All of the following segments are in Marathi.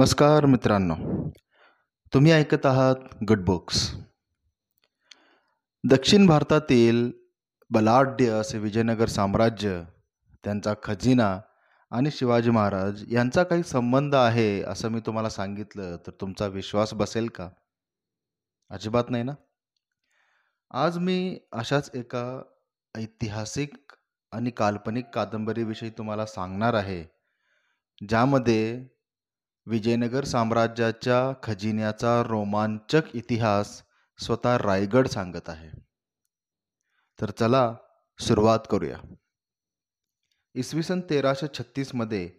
नमस्कार मित्रांनो. तुम्ही ऐकत आहात गुड बुक्स दक्षिण भारतातील बलाढ्य असे विजयनगर साम्राज्य त्यांचा खजिना आणि शिवाजी महाराज यांचा काही संबंध आहे असं मी तुम्हाला सांगितलं तर तुमचा विश्वास बसेल का? अजिबात नाही ना? आज मी अशाच एका ऐतिहासिक आणि काल्पनिक कादंबरीविषयी तुम्हाला सांगणार आहे ज्यामध्ये विजयनगर साम्राज्याच्या खजिन्याचा रोमांचक इतिहास स्वतः रायगड सांगत आहे. तर चला सुरुवात करूया. इसवी सन तेराशे छत्तीसमध्ये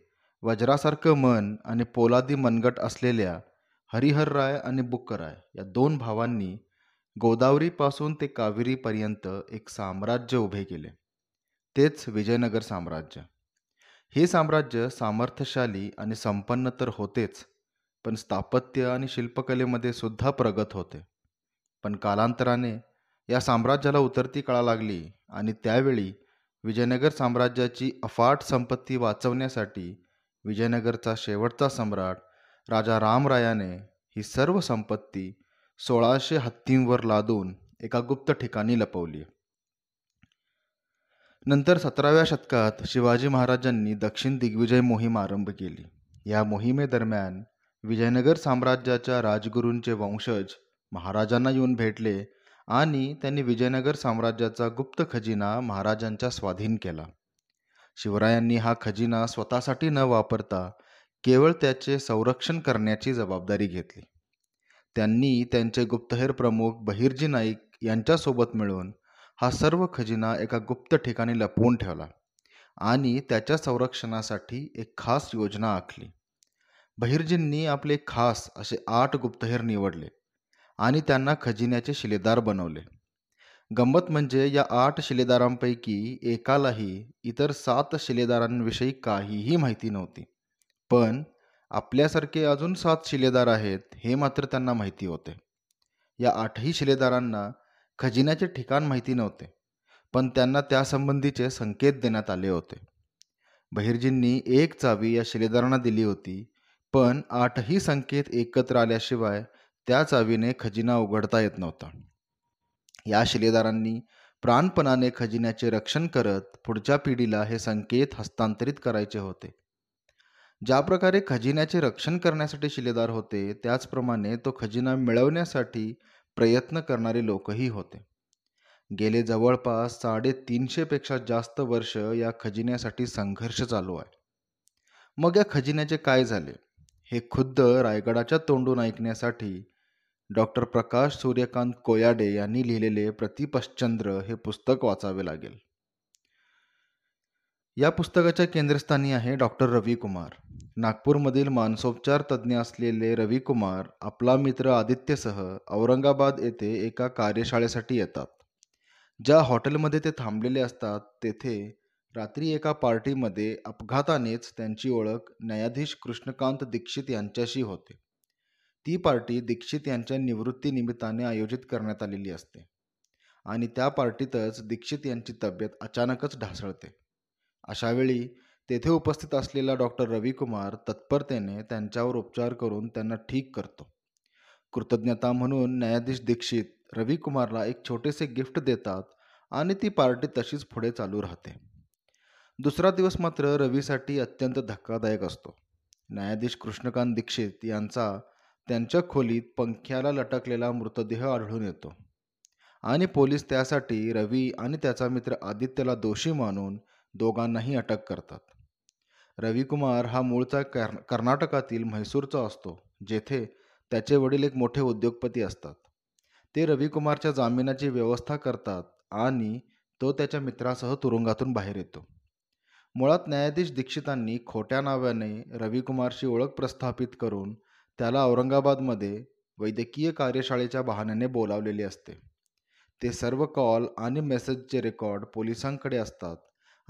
वज्रासारखं मन आणि पोलादी मनगट असलेल्या हरिहरराय आणि बुक्कराय या दोन भावांनी गोदावरीपासून ते कावेरीपर्यंत एक साम्राज्य उभे केले. तेच विजयनगर साम्राज्य. हे साम्राज्य सामर्थ्यशाली आणि संपन्न तर होतेच पण स्थापत्य आणि शिल्पकलेमध्ये सुद्धा प्रगत होते. पण कालांतराने या साम्राज्याला उतरती कळा लागली आणि त्यावेळी विजयनगर साम्राज्याची अफाट संपत्ती वाचवण्यासाठी विजयनगरचा शेवटचा सम्राट राजा रामरायाने ही सर्व संपत्ती सोळाशे हत्तींवर लादून एका गुप्त ठिकाणी लपवली. नंतर सतराव्या शतकात शिवाजी महाराजांनी दक्षिण दिग्विजय मोहीम आरंभ केली. या मोहिमेदरम्यान विजयनगर साम्राज्याच्या राजगुरूंचे वंशज महाराजांना येऊन भेटले आणि त्यांनी विजयनगर साम्राज्याचा गुप्त खजिना महाराजांच्या स्वाधीन केला. शिवरायांनी हा खजिना स्वतःसाठी न वापरता केवळ त्याचे संरक्षण करण्याची जबाबदारी घेतली. त्यांनी त्यांचे गुप्तहेर प्रमुख बहिर्जी नाईक यांच्यासोबत मिळून हा सर्व खजिना एका गुप्त ठिकाणी लपवून ठेवला आणि त्याच्या संरक्षणासाठी एक खास योजना आखली. बहिर्जींनी आपले खास असे आठ गुप्तहेर निवडले आणि त्यांना खजिन्याचे शिलेदार बनवले. गंमत म्हणजे या आठ शिलेदारांपैकी एकालाही इतर सात शिलेदारांविषयी काहीही माहिती नव्हती. पण आपल्यासारखे अजून सात शिलेदार आहेत हे मात्र त्यांना माहिती होते. या आठही शिलेदारांना खजिन्याचे ठिकाण माहिती नव्हते पण त्यांना त्यासंबंधीचे संकेत देण्यात आले होते. बहिर्जींनी एक चावी या शिलेदारांना दिली होती पण आठही संकेत एकत्र आल्याशिवाय त्या चावीने खजिना उघडता येत नव्हता. या शिलेदारांनी प्राणपणाने खजिन्याचे रक्षण करत पुढच्या पिढीला हे संकेत हस्तांतरित करायचे होते. ज्या प्रकारे खजिन्याचे रक्षण करण्यासाठी शिलेदार होते त्याचप्रमाणे तो खजिना मिळवण्यासाठी प्रयत्न करणारे लोकही होते. गेले जवळपास साडेतीनशेपेक्षा जास्त वर्ष या खजिन्यासाठी संघर्ष चालू आहे. मग या खजिन्याचे काय झाले? हे खुद्द रायगडाच्या तोंडून ऐकण्यासाठी डॉक्टर प्रकाश सूर्यकांत कोयाडे यांनी लिहिलेले प्रतिपश्चंद्र हे पुस्तक वाचावे लागेल. या पुस्तकाच्या केंद्रस्थानी आहे डॉक्टर रवी कुमार. नागपूरमधील मानसोपचार तज्ज्ञ असलेले रवी कुमार आपला मित्र आदित्यसह औरंगाबाद येथे एका कार्यशाळेसाठी येतात. ज्या हॉटेलमध्ये ते थांबलेले असतात तेथे रात्री एका पार्टीमध्ये अपघातानेच त्यांची ओळख न्यायाधीश कृष्णकांत दीक्षित यांच्याशी होते. ती पार्टी दीक्षित यांच्या निवृत्तीनिमित्ताने आयोजित करण्यात आलेली असते आणि त्या पार्टीतच दीक्षित यांची तब्येत अचानकच ढासळते. अशावेळी तेथे उपस्थित असलेला डॉक्टर रविकुमार तत्परतेने त्यांच्यावर उपचार करून त्यांना ठीक करतो. कृतज्ञता म्हणून न्यायाधीश दीक्षित रविकुमारला एक छोटेसे गिफ्ट देतात आणि ती पार्टी तशीच पुढे चालू राहते. दुसरा दिवस मात्र रवीसाठी अत्यंत धक्कादायक असतो. न्यायाधीश कृष्णकांत दीक्षित यांचा त्यांच्या खोलीत पंख्याला लटकलेला मृतदेह आढळून येतो. आणि पोलीस त्यासाठी रवी आणि त्याचा मित्र आदित्यला दोषी मानून दोघांनाही अटक करतात. रविकुमार हा मूळचा कर् कर्नाटकातील म्हैसूरचा असतो जेथे त्याचे वडील एक मोठे उद्योगपती असतात. ते रविकुमारच्या जामिनाची व्यवस्था करतात आणि तो त्याच्या मित्रासह तुरुंगातून बाहेर येतो. मुळात न्यायाधीश दीक्षितांनी खोट्या नावाने रविकुमारशी ओळख प्रस्थापित करून त्याला औरंगाबादमध्ये वैद्यकीय कार्यशाळेच्या बहाण्याने बोलावलेले असते. ते सर्व कॉल आणि मेसेजचे रेकॉर्ड पोलिसांकडे असतात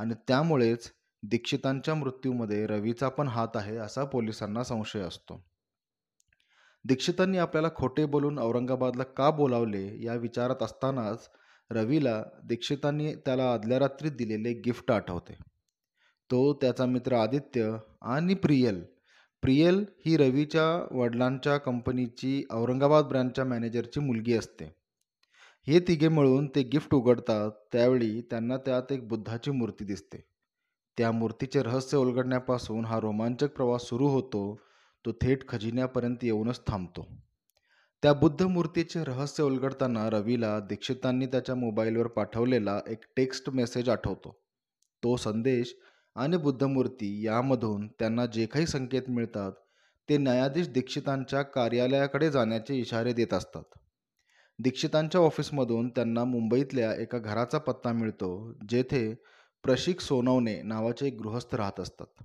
आणि त्यामुळेच दीक्षितांच्या मृत्यूमध्ये रवीचा पण हात आहे असा पोलिसांना संशय असतो. दीक्षितांनी आपल्याला खोटे बोलून औरंगाबादला का बोलावले या विचारात असतानाच रवीला दीक्षितांनी त्याला आदल्या रात्रीत दिलेले गिफ्ट आठवते. तो त्याचा मित्र आदित्य आणि प्रियल. प्रियल ही रवीच्या वडिलांच्या कंपनीची औरंगाबाद ब्रँडच्या मॅनेजरची मुलगी असते. हे तिघे मिळून ते गिफ्ट उघडतात त्यावेळी त्यांना त्यात एक बुद्धाची मूर्ती दिसते. त्या मूर्तीचे रहस्य उलगडण्यापासून हा रोमांचक प्रवास सुरू होतो तो थेट खजिन्यापर्यंत येऊनच थांबतो. त्या बुद्ध मूर्तीचे रहस्य उलगडताना रवीला दीक्षितांनी त्याच्या मोबाईलवर पाठवलेला एक टेक्स्ट मेसेज आठवतो. तो संदेश आणि बुद्धमूर्ती यामधून त्यांना जे काही संकेत मिळतात ते न्यायाधीश दीक्षितांच्या कार्यालयाकडे जाण्याचे इशारे देत असतात. दीक्षितांच्या ऑफिसमधून त्यांना मुंबईतल्या एका घराचा पत्ता मिळतो जेथे प्रशिक सोनवणे नावाचे एक गृहस्थ राहत असतात.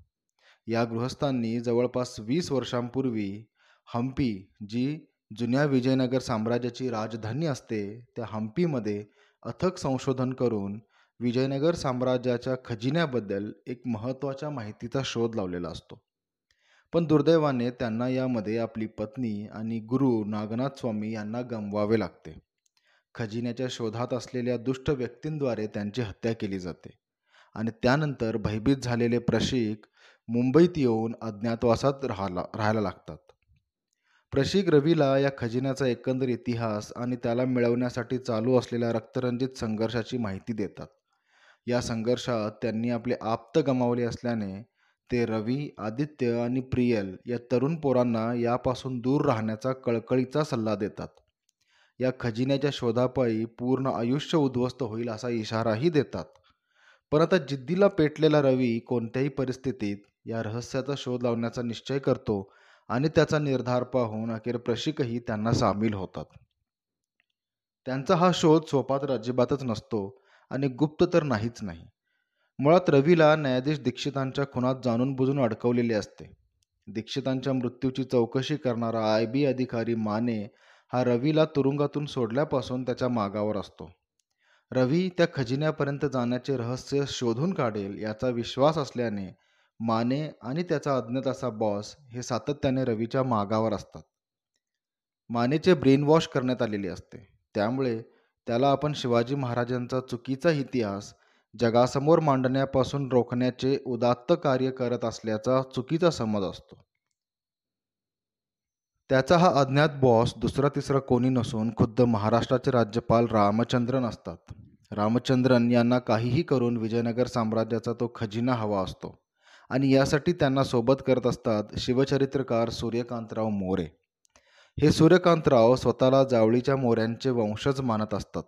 या गृहस्थांनी जवळपास वीस वर्षांपूर्वी हम्पी जी जुन्या विजयनगर साम्राज्याची राजधानी असते त्या हम्पीमध्ये अथक संशोधन करून विजयनगर साम्राज्याच्या खजिन्याबद्दल एक महत्त्वाच्या माहितीचा शोध लावलेला असतो. पण दुर्दैवाने त्यांना यामध्ये आपली पत्नी आणि गुरु नागनाथ स्वामी यांना गमवावे लागते. खजिन्याच्या शोधात असलेल्या दुष्ट व्यक्तींद्वारे त्यांची हत्या केली जाते. आणि त्यानंतर भयभीत झालेले प्रशिक मुंबईत येऊन अज्ञातवासात राहला राहायला लागतात. प्रशिक रवीला या खजिन्याचा एकंदर इतिहास आणि त्याला मिळवण्यासाठी चालू असलेल्या रक्तरंजित संघर्षाची माहिती देतात. या संघर्षात त्यांनी आपले आप्त गमावले असल्याने ते रवी आदित्य आणि प्रियल या तरुण पोरांना यापासून दूर राहण्याचा कळकळीचा सल्ला देतात. या खजिन्याच्या शोधापायी पूर्ण आयुष्य उद्ध्वस्त होईल असा इशाराही देतात. पण आता जिद्दीला पेटलेला रवी कोणत्याही परिस्थितीत या रहस्याचा शोध लावण्याचा निश्चय करतो आणि त्याचा निर्धार पाहून अखेर प्रशिकही त्यांना सामील होतात. त्यांचा हा शोध स्वपात अजिबातच नसतो आणि गुप्त तर नाहीच नाही. मुळात रवीला न्यायाधीश दीक्षितांच्या खुनात जाणून बुजून अडकवलेले असते. दीक्षितांच्या मृत्यूची चौकशी करणारा आय बी अधिकारी माने हा रवीला तुरुंगातून सोडल्यापासून त्याच्या मागावर असतो. रवी त्या खजिन्यापर्यंत जाण्याचे रहस्य शोधून काढेल याचा विश्वास असल्याने माने आणि त्याचा अज्ञात असा बॉस हे सातत्याने रवीच्या मागावर असतात. मानेचे ब्रेनवॉश करण्यात आलेले असते. त्यामुळे त्याला आपण शिवाजी महाराजांचा चुकीचा इतिहास जगासमोर मांडण्यापासून रोखण्याचे उदात्त कार्य करत असल्याचा चुकीचा समज असतो. त्याचा हा अज्ञात बॉस दुसरा तिसरा कोणी नसून खुद्द महाराष्ट्राचे राज्यपाल रामचंद्रन असतात. रामचंद्रन यांना काहीही करून विजयनगर साम्राज्याचा तो खजिना हवा असतो आणि यासाठी त्यांना सोबत करत असतात शिवचरित्रकार सूर्यकांतराव मोरे. हे सूर्यकांतराव स्वतःला जावळीच्या मोऱ्यांचे वंशज मानत असतात.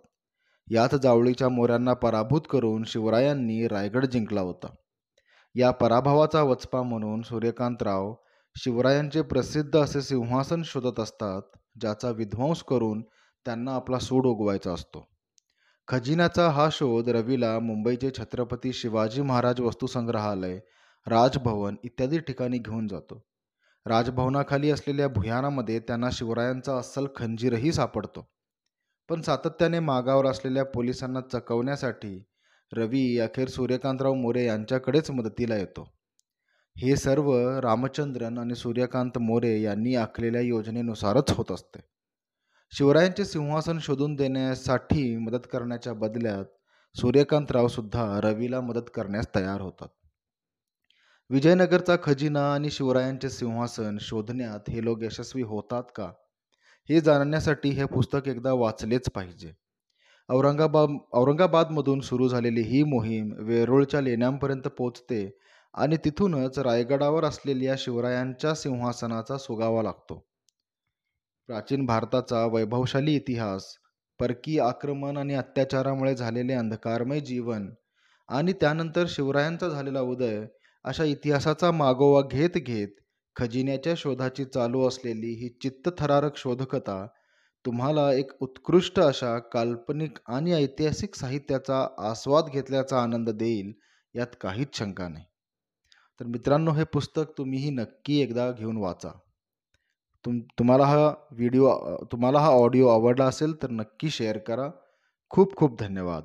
याच जावळीच्या मोऱ्यांना पराभूत करून शिवरायांनी रायगड जिंकला होता. या पराभवाचा वचपा म्हणून सूर्यकांतराव शिवरायांचे प्रसिद्ध असे सिंहासन शोधत असतात ज्याचा विध्वंस करून त्यांना आपला सूड उगवायचा असतो. खजिन्याचा हा शोध रवीला मुंबईचे छत्रपती शिवाजी महाराज वस्तुसंग्रहालय राजभवन इत्यादी ठिकाणी घेऊन जातो. राजभवनाखाली असलेल्या भुयानामध्ये त्यांना शिवरायांचा अस्सल खंजीरही सापडतो. पण सातत्याने मागावर असलेल्या पोलिसांना चकवण्यासाठी रवी अखेर सूर्यकांतराव मोरे यांच्याकडेच मदतीला येतो. हे सर्व रामचंद्रन आणि सूर्यकांत मोरे यांनी आखलेल्या योजनेनुसारच होत असते. शिवरायांचे सिंहासन शोधून देण्यासाठी मदत करण्याच्या बदल्यात सूर्यकांतराव सुद्धा रवीला मदत करण्यास तयार होतात. विजयनगरचा खजिना आणि शिवरायांचे सिंहासन शोधण्यात हे लोक यशस्वी होतात का? हे जाणण्यासाठी हे पुस्तक एकदा वाचलेच पाहिजे. औरंगाबाद औरंगाबादमधून सुरू झालेली ही मोहीम वेरूळच्या लेण्यांपर्यंत पोचते आणि तिथूनच रायगडावर असलेल्या शिवरायांच्या सिंहासनाचा सुगावा लागतो. प्राचीन भारताचा वैभवशाली इतिहास परकी आक्रमण आणि अत्याचारामुळे झालेले अंधकारमय जीवन आणि त्यानंतर शिवरायांचा झालेला उदय अशा इतिहासाचा मागोवा घेत घेत खजिन्याच्या शोधाची चालू असलेली ही चित्तथरारक शोधकथा तुम्हाला एक उत्कृष्ट अशा काल्पनिक आणि ऐतिहासिक साहित्याचा आस्वाद घेतल्याचा आनंद देईल यात काहीच शंका नाही. तर मित्रांनो हे पुस्तक तुम्हीही नक्की एकदा घेऊन वाचा. तुम तुम्हाला हा व्हिडिओ तुम्हाला हा ऑडिओ आवडला असेल तर नक्की शेअर करा. खूप खूप धन्यवाद.